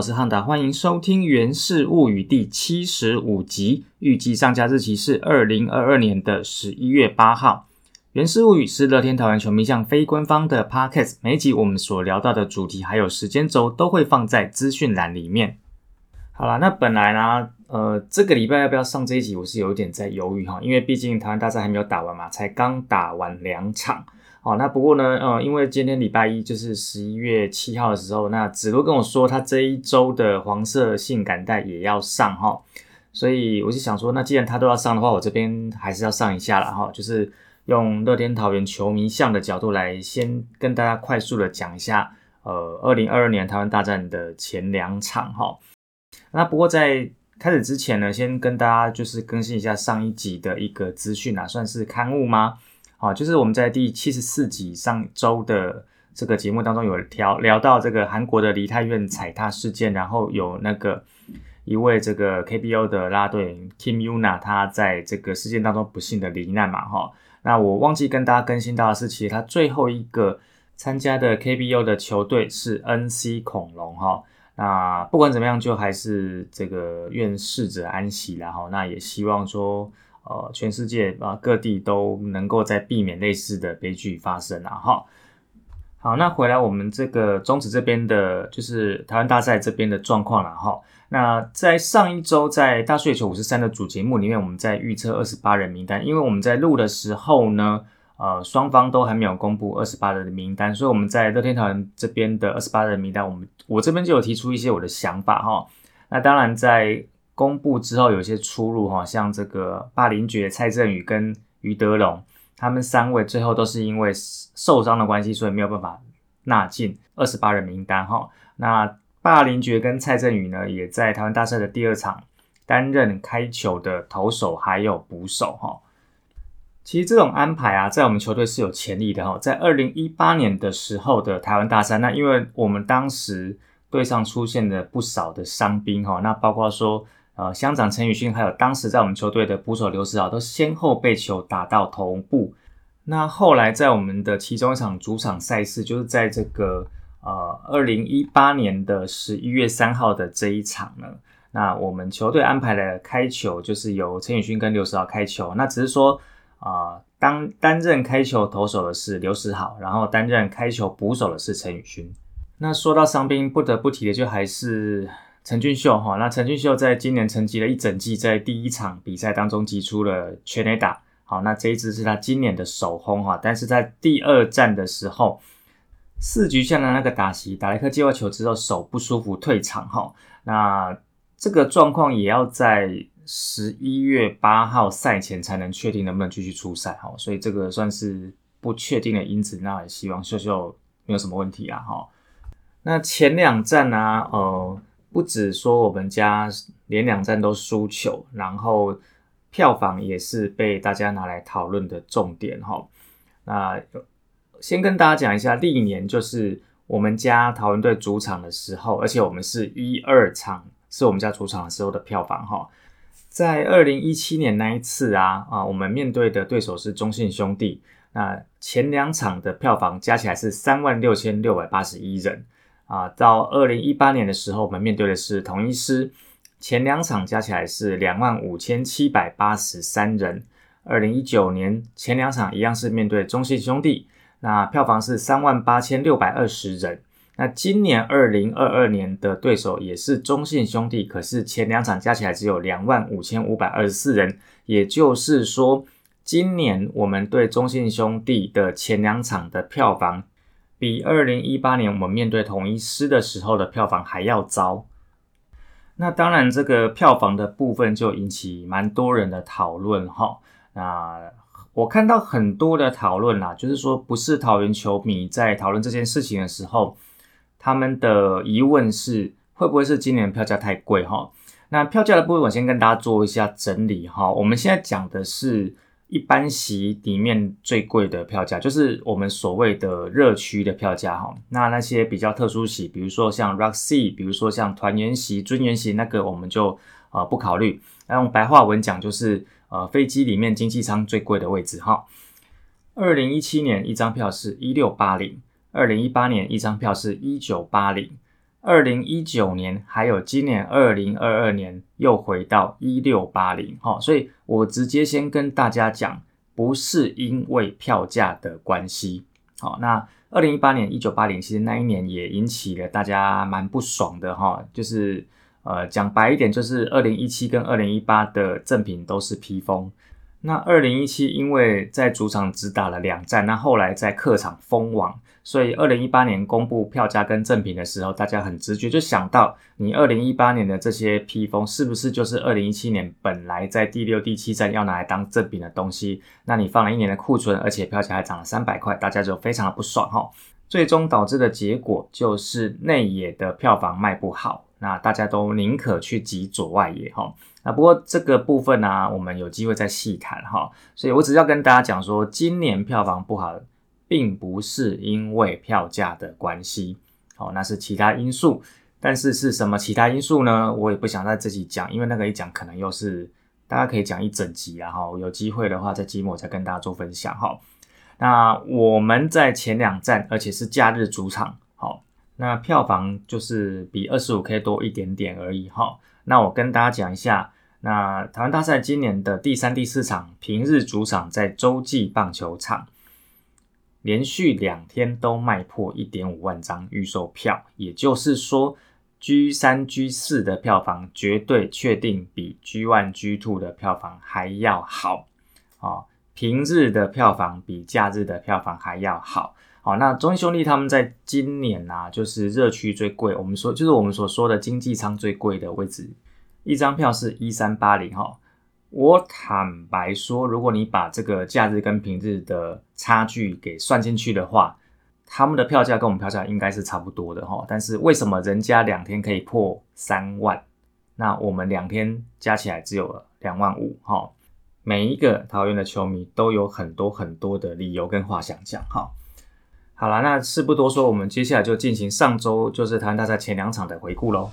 我是汉达，欢迎收听《源氏物语》第七十五集，预计上架日期是二零二二年的十一月八号。《源氏物语》是乐天桃园球迷向非官方的 podcast，每集我们所聊到的主题还有时间轴都会放在资讯栏里面。好啦，那本来呢，呃，这个礼拜要不要上这一集，我是有点在犹豫哈，因为毕竟台湾大赛还没有打完嘛，才刚打完两场。好，那不过呢，呃，因为今天礼拜一就是十一月七号的时候，那子路跟我说他这一周的黄色性感带也要上哈，所以我就想说，那既然他都要上的话，我这边还是要上一下了哈，就是用乐天桃园球迷向的角度来先跟大家快速的讲一下，呃，二零二二年台湾大战的前两场哈。那不过在开始之前呢，先跟大家就是更新一下上一集的一个资讯啊，算是刊物吗？好，就是我们在第七十四集上周的这个节目当中有聊聊到这个韩国的梨泰院踩踏事件，然后有那个一位这个 KBO 的拉队 Kim Yuna，他在这个事件当中不幸的罹难嘛，哈。那我忘记跟大家更新到的是，其实他最后一个参加的 KBO 的球队是 NC 恐龙，哈。那不管怎么样，就还是这个愿逝者安息，然后那也希望说。呃，全世界啊各地都能够在避免类似的悲剧发生啊！哈，好，那回来我们这个中止这边的，就是台湾大赛这边的状况了哈。那在上一周在大水球五十三的主节目里面，我们在预测二十八人名单，因为我们在录的时候呢，呃，双方都还没有公布二十八人的名单，所以我们在乐天桃园这边的二十八人名单，我们我这边就有提出一些我的想法哈。那当然在。公布之后有些出入哈，像这个霸凌爵蔡振宇跟于德龙，他们三位最后都是因为受伤的关系，所以没有办法纳进二十八人名单哈。那霸凌爵跟蔡振宇呢，也在台湾大赛的第二场担任开球的投手还有捕手哈。其实这种安排啊，在我们球队是有潜力的哈。在二零一八年的时候的台湾大赛，那因为我们当时队上出现了不少的伤兵哈，那包括说。呃，乡长陈宇勋还有当时在我们球队的捕手刘世豪都先后被球打到头部。那后来在我们的其中一场主场赛事，就是在这个呃二零一八年的十一月三号的这一场呢，那我们球队安排了开球，就是由陈宇勋跟刘世豪开球。那只是说啊，当担任开球投手的是刘世豪，然后担任开球捕手的是陈宇勋。那说到伤兵，不得不提的就还是。陈俊秀哈，那陈俊秀在今年沉寂了一整季，在第一场比赛当中击出了全垒打，好，那这一支是他今年的首轰哈，但是在第二战的时候，四局下的那个打席打了一颗界外球之后，手不舒服退场哈，那这个状况也要在十一月八号赛前才能确定能不能继续出赛哈，所以这个算是不确定的因子，那也希望秀秀没有什么问题啊哈，那前两站呢，呃。不止说我们家连两站都输球，然后票房也是被大家拿来讨论的重点哈。那先跟大家讲一下，历年就是我们家桃园队主场的时候，而且我们是一二场是我们家主场的时候的票房哈。在二零一七年那一次啊啊，我们面对的对手是中信兄弟，那前两场的票房加起来是三万六千六百八十一人。啊，到二零一八年的时候，我们面对的是同一师，前两场加起来是两万五千七百八十三人。二零一九年前两场一样是面对中信兄弟，那票房是三万八千六百二十人。那今年二零二二年的对手也是中信兄弟，可是前两场加起来只有两万五千五百二十四人，也就是说，今年我们对中信兄弟的前两场的票房。比二零一八年我们面对统一师的时候的票房还要糟。那当然，这个票房的部分就引起蛮多人的讨论哈。那我看到很多的讨论啦，就是说不是桃园球迷在讨论这件事情的时候，他们的疑问是会不会是今年票价太贵哈？那票价的部分我先跟大家做一下整理哈。我们现在讲的是。一般席里面最贵的票价，就是我们所谓的热区的票价哈。那那些比较特殊席，比如说像 Roxy，比如说像团圆席、尊严席，那个我们就呃不考虑。那用白话文讲，就是呃飞机里面经济舱最贵的位置哈。二零一七年一张票是一六八零，二零一八年一张票是一九八零，二零一九年还有今年二零二二年又回到一六八零，哈，所以我直接先跟大家讲，不是因为票价的关系，好，那二零一八年一九八零其实那一年也引起了大家蛮不爽的，哈，就是呃讲白一点，就是二零一七跟二零一八的赠品都是披风。那二零一七因为在主场只打了两战，那后来在客场封王，所以二零一八年公布票价跟赠品的时候，大家很直觉就想到，你二零一八年的这些披风是不是就是二零一七年本来在第六、第七站要拿来当赠品的东西？那你放了一年的库存，而且票价还涨了三百块，大家就非常的不爽哈。最终导致的结果就是内野的票房卖不好，那大家都宁可去挤左外野哈。那，不过这个部分呢，我们有机会再细谈哈。所以我只要跟大家讲说，今年票房不好，并不是因为票价的关系，哦，那是其他因素。但是是什么其他因素呢？我也不想在这里讲，因为那个一讲可能又是大家可以讲一整集然后有机会的话，在季末再跟大家做分享哈。那我们在前两站，而且是假日主场，好，那票房就是比二十五 K 多一点点而已哈。那我跟大家讲一下，那台湾大赛今年的第三、第四场平日主场在洲际棒球场，连续两天都卖破一点五万张预售票，也就是说，G 三、G 四的票房绝对确定比 G one、G two 的票房还要好啊！平日的票房比假日的票房还要好。好，那中兄弟他们在今年呐，就是热区最贵，我们说就是我们所说的经济舱最贵的位置，一张票是一三八零哈。我坦白说，如果你把这个假日跟平日的差距给算进去的话，他们的票价跟我们票价应该是差不多的哈。但是为什么人家两天可以破三万，那我们两天加起来只有两万五哈？每一个桃园的球迷都有很多很多的理由跟话想讲哈。好了，那事不多说，我们接下来就进行上周就是台湾大赛前两场的回顾喽。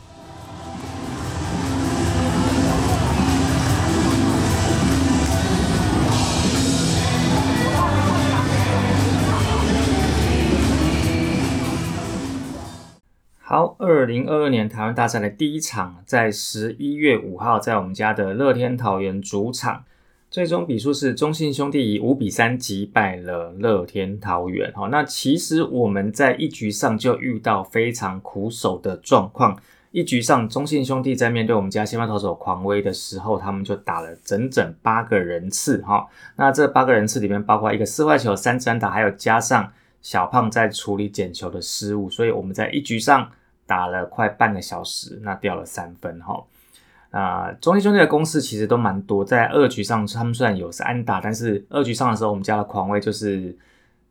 好，二零二二年台湾大赛的第一场，在十一月五号，在我们家的乐天桃园主场。最终比数是中信兄弟以五比三击败了乐天桃园。哈，那其实我们在一局上就遇到非常苦手的状况。一局上，中信兄弟在面对我们家先发投手狂威的时候，他们就打了整整八个人次。哈，那这八个人次里面包括一个四坏球、三支安打，还有加上小胖在处理捡球的失误，所以我们在一局上打了快半个小时，那掉了三分。哈。啊，中信兄弟的攻势其实都蛮多，在二局上他们虽然有三安打，但是二局上的时候我们家的狂威就是，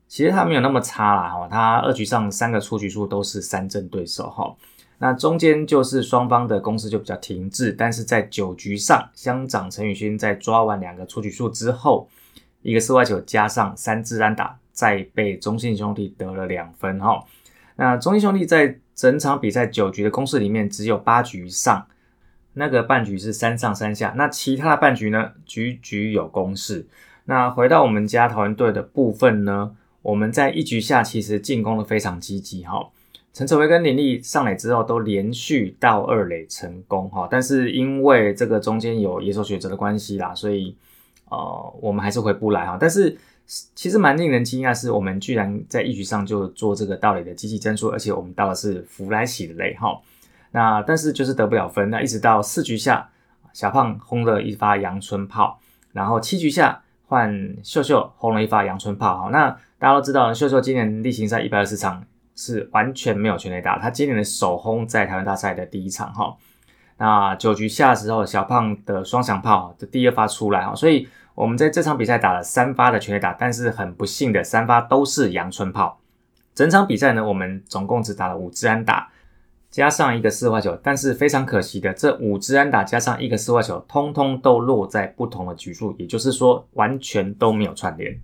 其实他没有那么差啦哈，他二局上三个出局数都是三阵对手哈，那中间就是双方的攻势就比较停滞，但是在九局上，乡长陈宇勋在抓完两个出局数之后，一个四外球加上三支安打，再被中信兄弟得了两分哈，那中信兄弟在整场比赛九局的攻势里面只有八局上。那个半局是三上三下，那其他的半局呢？局局有攻势。那回到我们家桃园队的部分呢？我们在一局下其实进攻的非常积极哈。陈哲威跟林立上垒之后都连续到二垒成功哈，但是因为这个中间有野手选择的关系啦，所以呃我们还是回不来哈。但是其实蛮令人惊讶是，我们居然在一局上就做这个盗垒的积极战术，而且我们到的是弗莱喜的垒哈。那但是就是得不了分，那一直到四局下，小胖轰了一发阳春炮，然后七局下换秀秀轰了一发阳春炮。哈，那大家都知道，秀秀今年例行赛一百二十场是完全没有全垒打，他今年的首轰在台湾大赛的第一场哈。那九局下的时候，小胖的双响炮的第二发出来哈，所以我们在这场比赛打了三发的全垒打，但是很不幸的三发都是阳春炮。整场比赛呢，我们总共只打了五支安打。加上一个四坏球，但是非常可惜的，这五支安打加上一个四坏球，通通都落在不同的局数，也就是说完全都没有串联。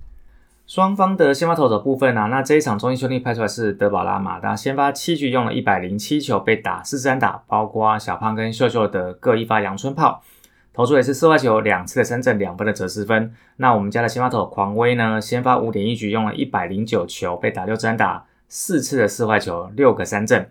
双方的先发投手部分呢，那这一场中信兄弟派出来是德保拉马达，先发七局用了一百零七球，被打四支安打，包括小胖跟秀秀的各一发阳春炮，投出也是四坏球，两次的三振，两分的折失分。那我们家的先发投狂威呢，先发五点一局用了一百零九球，被打六支安打，四次的四坏球，六个三振。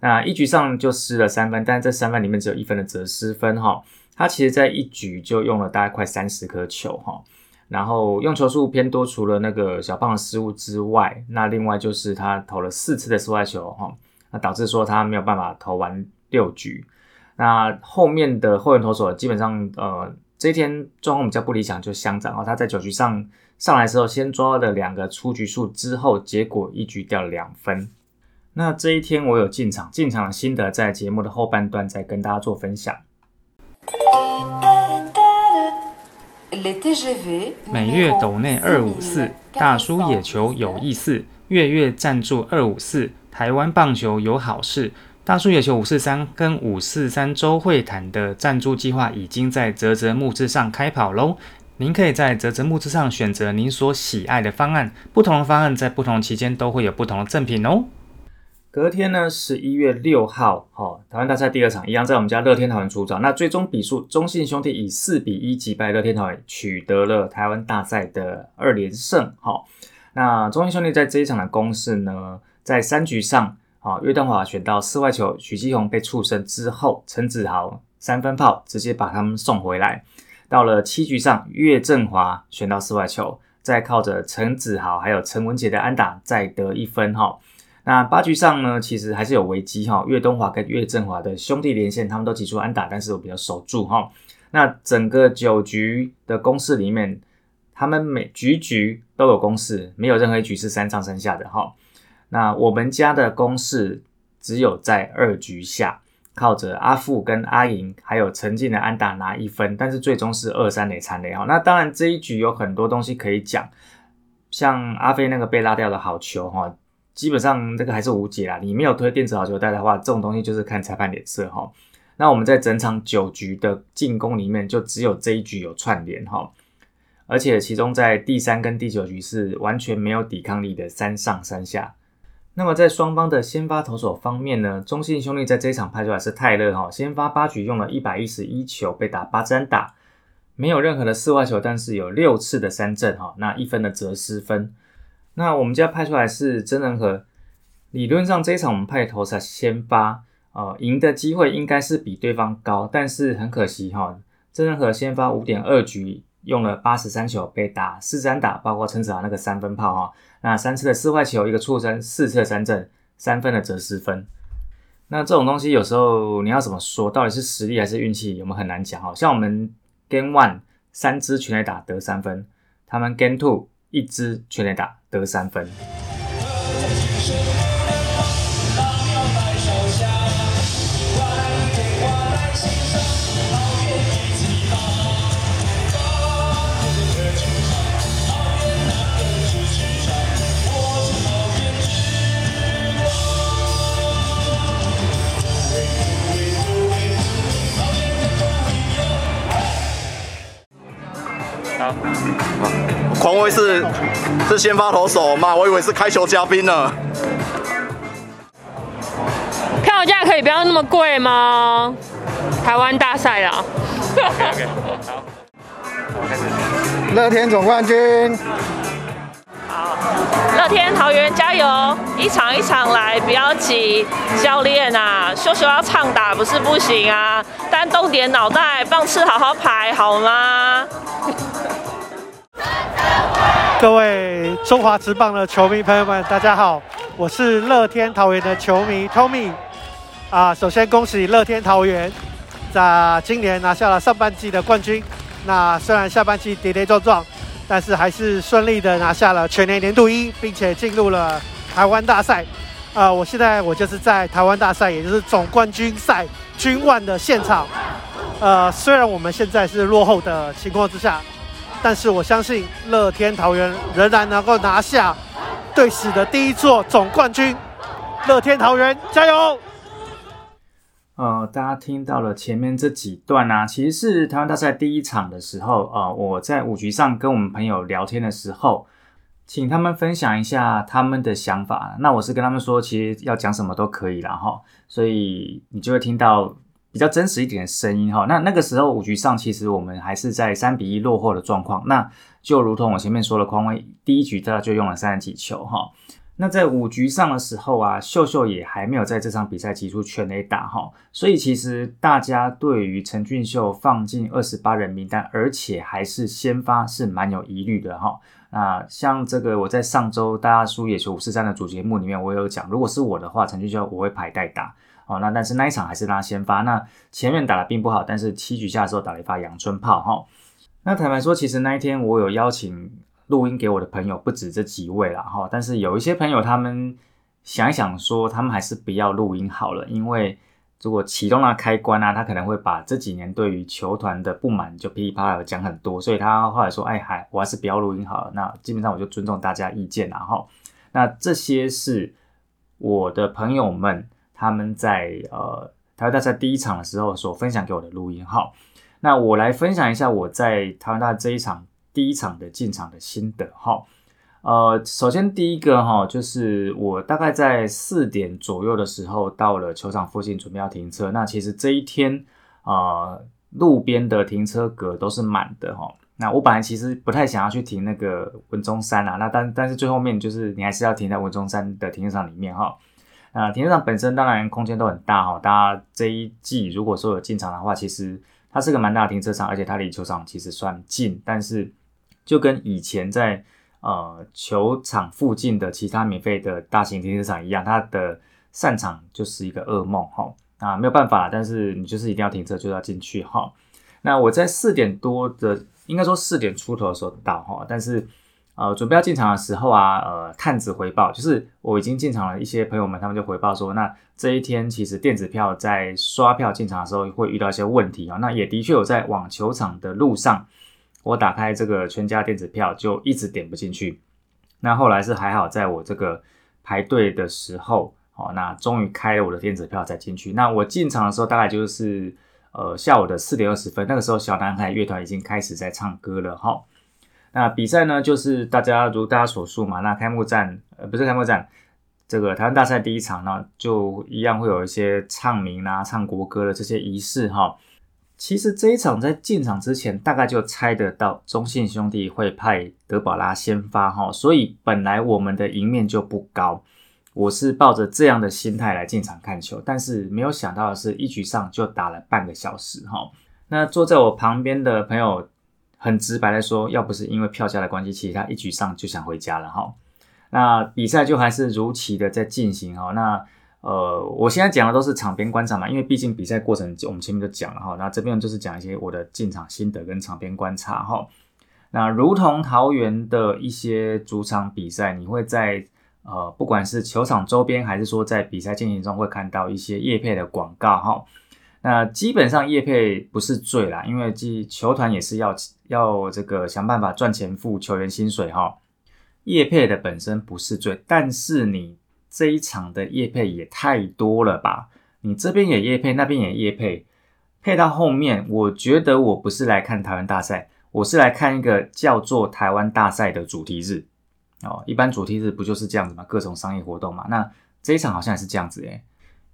那一局上就失了三分，但是这三分里面只有一分的折失分哈。他其实在一局就用了大概快三十颗球哈，然后用球数偏多，除了那个小胖失误之外，那另外就是他投了四次的室外球哈，那导致说他没有办法投完六局。那后面的后援投手基本上呃这一天状况比较不理想，就乡长哦，他在九局上上来时候先抓了两个出局数之后，结果一局掉了两分。那这一天我有进场，进场的心得在节目的后半段再跟大家做分享。每月斗内二五四，大叔野球有意思，月月赞助二五四，台湾棒球有好事。大叔野球五四三跟五四三周会谈的赞助计划已经在泽泽木制上开跑喽！您可以在泽泽木制上选择您所喜爱的方案，不同的方案在不同期间都会有不同的赠品哦。隔天呢，十一月六号，哈，台湾大赛第二场一样在我们家乐天桃园出场。那最终比数，中信兄弟以四比一击败乐天桃园，取得了台湾大赛的二连胜。哈，那中信兄弟在这一场的攻势呢，在三局上，啊，岳登华选到四外球，许基宏被触身之后，陈子豪三分炮直接把他们送回来。到了七局上，岳振华选到四外球，再靠着陈子豪还有陈文杰的安打再得一分。哈。那八局上呢，其实还是有危机哈。岳东华跟岳振华的兄弟连线，他们都挤出安打，但是我比较守住哈。那整个九局的攻势里面，他们每局局都有攻势，没有任何一局是三上三下的哈。那我们家的攻势只有在二局下，靠着阿富跟阿莹还有陈进的安打拿一分，但是最终是二三垒残垒哈。那当然这一局有很多东西可以讲，像阿飞那个被拉掉的好球哈。基本上这个还是无解啦。你没有推电子好球带的话，这种东西就是看裁判脸色哈。那我们在整场九局的进攻里面，就只有这一局有串联哈。而且其中在第三跟第九局是完全没有抵抗力的三上三下。那么在双方的先发投手方面呢，中信兄弟在这一场派出来是泰勒哈，先发八局用了一百一十一球，被打八针打，没有任何的四外球，但是有六次的三振哈，那一分的折失分。那我们家派出来是真人和，理论上这一场我们派投才先发，呃，赢的机会应该是比对方高，但是很可惜哈，真人和先发五点二局用了八十三球被打四三打，包括陈子豪那个三分炮哈，那三次的四坏球一个触身，四次的三振，三分的折失分。那这种东西有时候你要怎么说，到底是实力还是运气，我们很难讲哈？像我们 Game One 三支全垒打得三分，他们 Game Two 一支全垒打。得三分。匡威是是先发投手吗？我以为是开球嘉宾呢。票价可以不要那么贵吗？台湾大赛啊。OK，好，开始。乐天总冠军。好，乐天桃园加油！一场一场来，不要急。教练啊，秀秀要畅打不是不行啊，但动点脑袋，棒次好好排好吗？各位中华职棒的球迷朋友们，大家好，我是乐天桃园的球迷 Tommy。啊，首先恭喜乐天桃园在今年拿下了上半季的冠军。那虽然下半季跌跌撞撞，但是还是顺利的拿下了全年年度一，并且进入了台湾大赛。啊，我现在我就是在台湾大赛，也就是总冠军赛军万的现场。呃，虽然我们现在是落后的情况之下。但是我相信乐天桃园仍然能够拿下队史的第一座总冠军。乐天桃园加油！呃，大家听到了前面这几段呢，其实是台湾大赛第一场的时候，呃，我在五局上跟我们朋友聊天的时候，请他们分享一下他们的想法。那我是跟他们说，其实要讲什么都可以了哈，所以你就会听到。比较真实一点的声音哈，那那个时候五局上其实我们还是在三比一落后的状况，那就如同我前面说的，匡威第一局他就用了三十几球哈，那在五局上的时候啊，秀秀也还没有在这场比赛击出全垒打哈，所以其实大家对于陈俊秀放进二十八人名单，而且还是先发是蛮有疑虑的哈。那像这个我在上周大家输野球五四三的主节目里面，我有讲，如果是我的话，陈俊秀我会排代打哦。那但是那一场还是他先发，那前面打的并不好，但是七局下的时候打了一发阳春炮哈。那坦白说，其实那一天我有邀请。录音给我的朋友不止这几位了哈，但是有一些朋友他们想一想说，他们还是不要录音好了，因为如果启动那开关啊，他可能会把这几年对于球团的不满就噼里啪啦讲很多，所以他后来说，哎嗨，我还是不要录音好了。那基本上我就尊重大家意见啦哈。那这些是我的朋友们他们在呃台湾大赛第一场的时候所分享给我的录音哈。那我来分享一下我在台湾大赛这一场。第一场的进场的心得哈，呃，首先第一个哈，就是我大概在四点左右的时候到了球场附近准备要停车。那其实这一天啊，路边的停车格都是满的哈。那我本来其实不太想要去停那个文中山啊，那但但是最后面就是你还是要停在文中山的停车场里面哈。那停车场本身当然空间都很大哈，大家这一季如果说有进场的话，其实它是个蛮大的停车场，而且它离球场其实算近，但是。就跟以前在呃球场附近的其他免费的大型停车场一样，它的散场就是一个噩梦哈啊没有办法，但是你就是一定要停车就要进去哈。那我在四点多的，应该说四点出头的时候到哈，但是呃准备要进场的时候啊，呃探子回报就是我已经进场了，一些朋友们他们就回报说，那这一天其实电子票在刷票进场的时候会遇到一些问题啊，那也的确有在网球场的路上。我打开这个全家电子票，就一直点不进去。那后来是还好，在我这个排队的时候，哦，那终于开了我的电子票才进去。那我进场的时候，大概就是呃下午的四点二十分，那个时候小男孩乐团已经开始在唱歌了哈。那比赛呢，就是大家如大家所述嘛，那开幕战呃不是开幕战，这个台湾大赛第一场呢，就一样会有一些唱名啊、唱国歌的这些仪式哈。其实这一场在进场之前，大概就猜得到中信兄弟会派德保拉先发哈，所以本来我们的赢面就不高。我是抱着这样的心态来进场看球，但是没有想到的是，一局上就打了半个小时哈。那坐在我旁边的朋友很直白的说，要不是因为票价的关系，其实他一局上就想回家了哈。那比赛就还是如期的在进行哈。那呃，我现在讲的都是场边观察嘛，因为毕竟比赛过程我们前面就讲了哈，那这边就是讲一些我的进场心得跟场边观察哈。那如同桃园的一些主场比赛，你会在呃不管是球场周边还是说在比赛进行中会看到一些叶配的广告哈。那基本上叶配不是罪啦，因为即球团也是要要这个想办法赚钱付球员薪水哈。叶配的本身不是罪，但是你。这一场的叶配也太多了吧？你这边也叶配，那边也叶配，配到后面，我觉得我不是来看台湾大赛，我是来看一个叫做台湾大赛的主题日哦。一般主题日不就是这样子吗？各种商业活动嘛。那这一场好像也是这样子诶。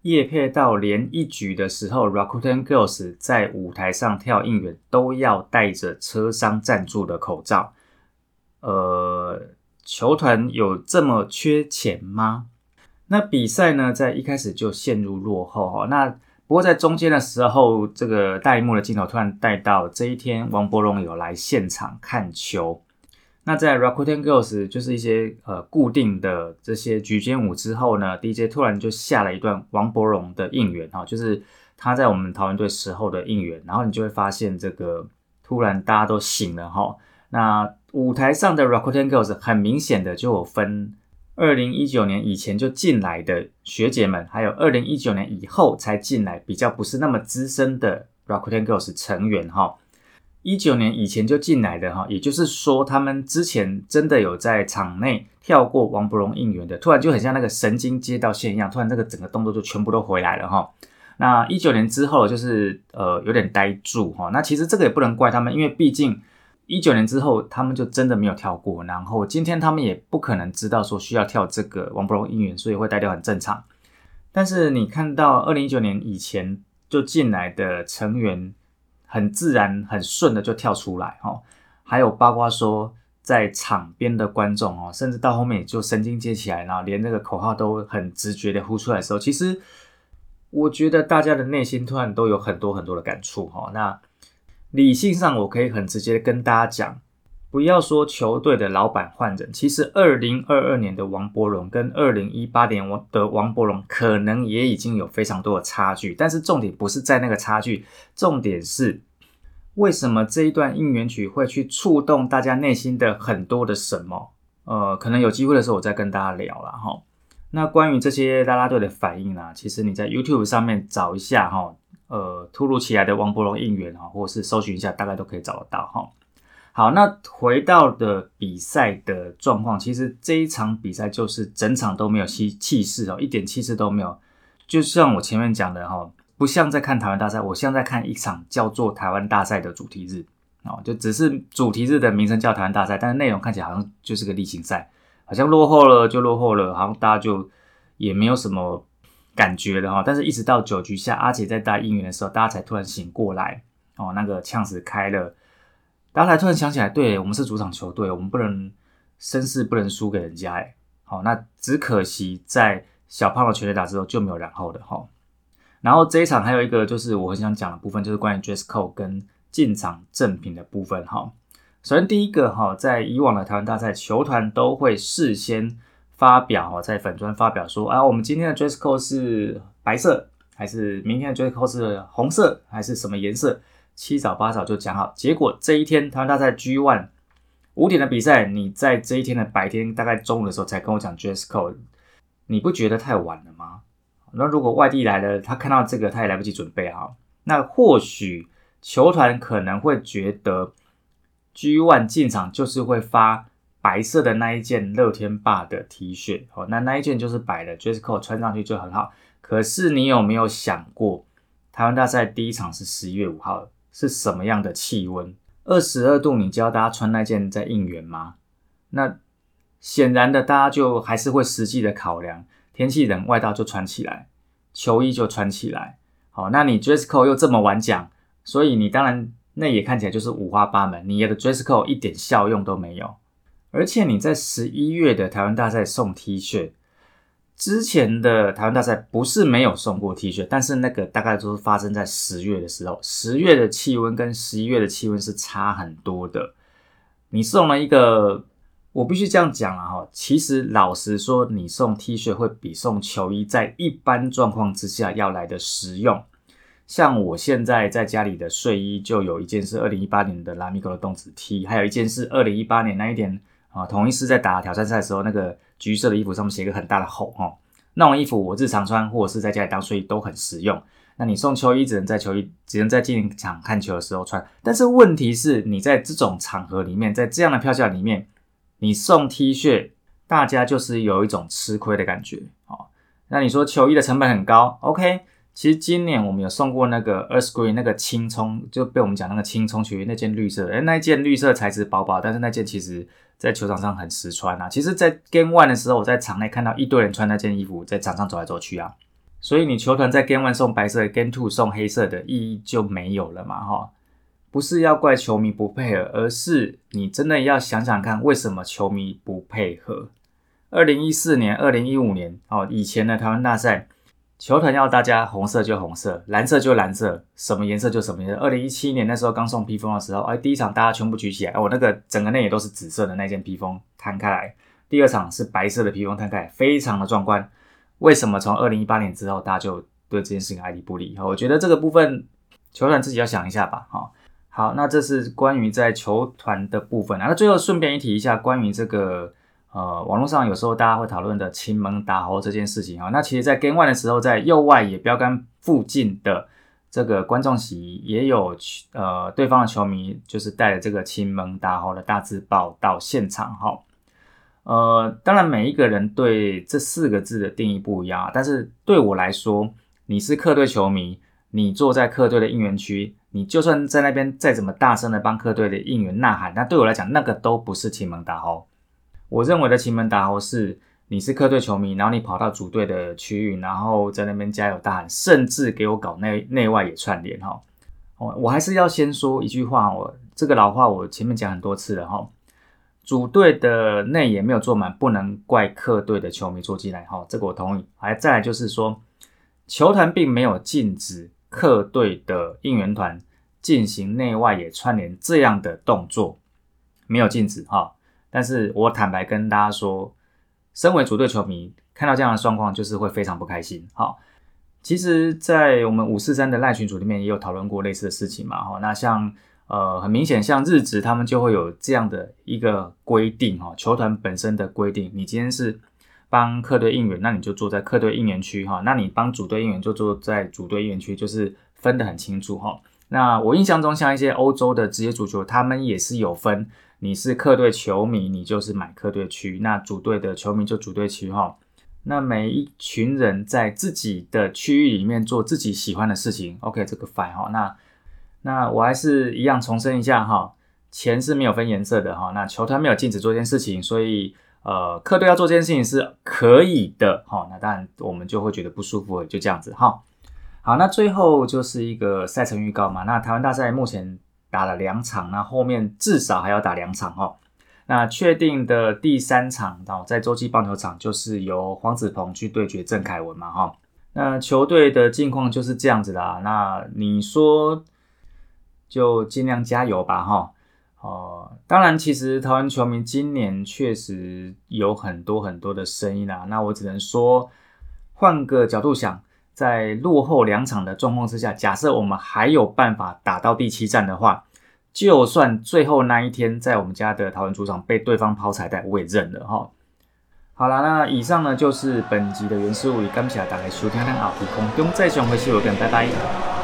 叶配到连一局的时候，Rakuten Girls 在舞台上跳应援都要戴着车商赞助的口罩。呃，球团有这么缺钱吗？那比赛呢，在一开始就陷入落后哈。那不过在中间的时候，这个大荧幕的镜头突然带到这一天，王伯荣有来现场看球。那在 Rakuten Girls 就是一些呃固定的这些举肩舞之后呢，DJ 突然就下了一段王伯荣的应援哈，就是他在我们桃园队时候的应援。然后你就会发现，这个突然大家都醒了哈。那舞台上的 Rakuten Girls 很明显的就有分。二零一九年以前就进来的学姐们，还有二零一九年以后才进来，比较不是那么资深的 Rakuten Girls 成员哈。一九年以前就进来的哈，也就是说他们之前真的有在场内跳过王伯荣应援的，突然就很像那个神经接到线一样，突然那个整个动作就全部都回来了哈。那一九年之后就是呃有点呆住哈。那其实这个也不能怪他们，因为毕竟。一九年之后，他们就真的没有跳过。然后今天他们也不可能知道说需要跳这个王伯荣应援，所以会呆掉很正常。但是你看到二零一九年以前就进来的成员，很自然、很顺的就跳出来哈。还有包括说在场边的观众哦，甚至到后面也就神经接起来，然后连那个口号都很直觉的呼出来的时候，其实我觉得大家的内心突然都有很多很多的感触哈。那理性上我可以很直接的跟大家讲。不要说球队的老板换人，其实二零二二年的王伯荣跟二零一八年王的王伯荣可能也已经有非常多的差距。但是重点不是在那个差距，重点是为什么这一段应援曲会去触动大家内心的很多的什么？呃，可能有机会的时候我再跟大家聊了哈。那关于这些啦啦队的反应呢，其实你在 YouTube 上面找一下哈，呃，突如其来的王伯荣应援哈，或者是搜寻一下，大概都可以找得到哈。好，那回到的比赛的状况，其实这一场比赛就是整场都没有气气势哦，一点气势都没有。就像我前面讲的哈，不像在看台湾大赛，我像在看一场叫做台湾大赛的主题日哦，就只是主题日的名称叫台湾大赛，但是内容看起来好像就是个例行赛，好像落后了就落后了，好像大家就也没有什么感觉了哈。但是一直到九局下，阿杰在打应援的时候，大家才突然醒过来哦，那个呛子开了。大家才突然想起来，对我们是主场球队，我们不能绅士不能输给人家，哎，好，那只可惜在小胖的全垒打之后就没有然后的哈。然后这一场还有一个就是我很想讲的部分，就是关于 dress code 跟进场赠品的部分哈。首先第一个哈，在以往的台湾大赛，球团都会事先发表哈，在粉砖发表说啊，我们今天的 dress code 是白色，还是明天的 dress code 是红色，还是什么颜色？七早八早就讲好，结果这一天台湾大赛 G One 五点的比赛，你在这一天的白天大概中午的时候才跟我讲 dress code，你不觉得太晚了吗？那如果外地来的，他看到这个他也来不及准备啊。那或许球团可能会觉得 G One 进场就是会发白色的那一件乐天霸的 T 恤，哦，那那一件就是白的 dress code 穿上去就很好。可是你有没有想过，台湾大赛第一场是十一月五号？是什么样的气温？二十二度，你教大家穿那件在应援吗？那显然的，大家就还是会实际的考量，天气冷，外套就穿起来，球衣就穿起来。好，那你 dress code 又这么晚讲，所以你当然那也看起来就是五花八门，你的 dress code 一点效用都没有，而且你在十一月的台湾大赛送 T 恤。之前的台湾大赛不是没有送过 T 恤，但是那个大概都是发生在十月的时候。十月的气温跟十一月的气温是差很多的。你送了一个，我必须这样讲了哈。其实老实说，你送 T 恤会比送球衣在一般状况之下要来的实用。像我现在在家里的睡衣，就有一件是二零一八年的拉米狗的动子 T，还有一件是二零一八年那一年啊，同一师在打挑战赛的时候那个。橘色的衣服上面写一个很大的吼哦，那种衣服我日常穿或者是在家里当睡衣都很实用。那你送球衣只能在球衣只能在进场看球的时候穿，但是问题是你在这种场合里面，在这样的票价里面，你送 T 恤，大家就是有一种吃亏的感觉哦。那你说球衣的成本很高，OK？其实今年我们有送过那个 Earth Green 那个青葱，就被我们讲那个青葱球衣那件绿色，哎，那一件绿色材质薄薄，但是那件其实。在球场上很实穿啊，其实，在 Game One 的时候，我在场内看到一堆人穿那件衣服在场上走来走去啊，所以你球团在 Game One 送白色的，Game Two 送黑色的意义就没有了嘛，哈，不是要怪球迷不配合，而是你真的要想想看，为什么球迷不配合？二零一四年、二零一五年哦，以前的台湾大赛。球团要大家红色就红色，蓝色就蓝色，什么颜色就什么颜色。二零一七年那时候刚送披风的时候，哎，第一场大家全部举起来，我那个整个内也都是紫色的那件披风摊开来。第二场是白色的披风摊开来，非常的壮观。为什么从二零一八年之后大家就对这件事情爱理不理？我觉得这个部分球团自己要想一下吧。哈，好，那这是关于在球团的部分啊。那最后顺便一提一下关于这个。呃，网络上有时候大家会讨论的亲门打猴这件事情啊，那其实，在 Game One 的时候，在右外野标杆附近的这个观众席也有呃对方的球迷，就是带着这个亲门打猴的大字报到现场哈。呃，当然每一个人对这四个字的定义不一样啊，但是对我来说，你是客队球迷，你坐在客队的应援区，你就算在那边再怎么大声的帮客队的应援呐喊，那对我来讲，那个都不是亲门打猴。我认为的奇门打猴是，你是客队球迷，然后你跑到主队的区域，然后在那边加油大喊，甚至给我搞内内外也串联哈。我，我还是要先说一句话，我这个老话我前面讲很多次了哈。主队的内野没有坐满，不能怪客队的球迷坐进来。哈，这个我同意。还再来就是说，球团并没有禁止客队的应援团进行内外野串联这样的动作，没有禁止哈。但是我坦白跟大家说，身为主队球迷，看到这样的状况，就是会非常不开心。好，其实，在我们五四三的赖群组里面也有讨论过类似的事情嘛。哈，那像。呃，很明显，像日职他们就会有这样的一个规定哈，球团本身的规定，你今天是帮客队应援，那你就坐在客队应援区哈，那你帮主队应援就坐在主队应援区，就是分得很清楚哈。那我印象中，像一些欧洲的职业足球，他们也是有分，你是客队球迷，你就是买客队区，那主队的球迷就主队区哈。那每一群人在自己的区域里面做自己喜欢的事情，OK，这个 fine 哈，那。那我还是一样重申一下哈，钱是没有分颜色的哈。那球团没有禁止做这件事情，所以呃，客队要做这件事情是可以的哈。那当然我们就会觉得不舒服，就这样子哈。好，那最后就是一个赛程预告嘛。那台湾大赛目前打了两场，那后面至少还要打两场哈。那确定的第三场哦，在洲际棒球场就是由黄子鹏去对决郑凯文嘛哈。那球队的近况就是这样子啦。那你说？就尽量加油吧，哈，哦，当然，其实台湾球迷今年确实有很多很多的声音啦。那我只能说，换个角度想，在落后两场的状况之下，假设我们还有办法打到第七战的话，就算最后那一天在我们家的桃园主场被对方抛彩带，我也认了，哈。好啦，那以上呢就是本集的原始物语，感谢大家收听，好，空中再相会，谢谢，拜拜。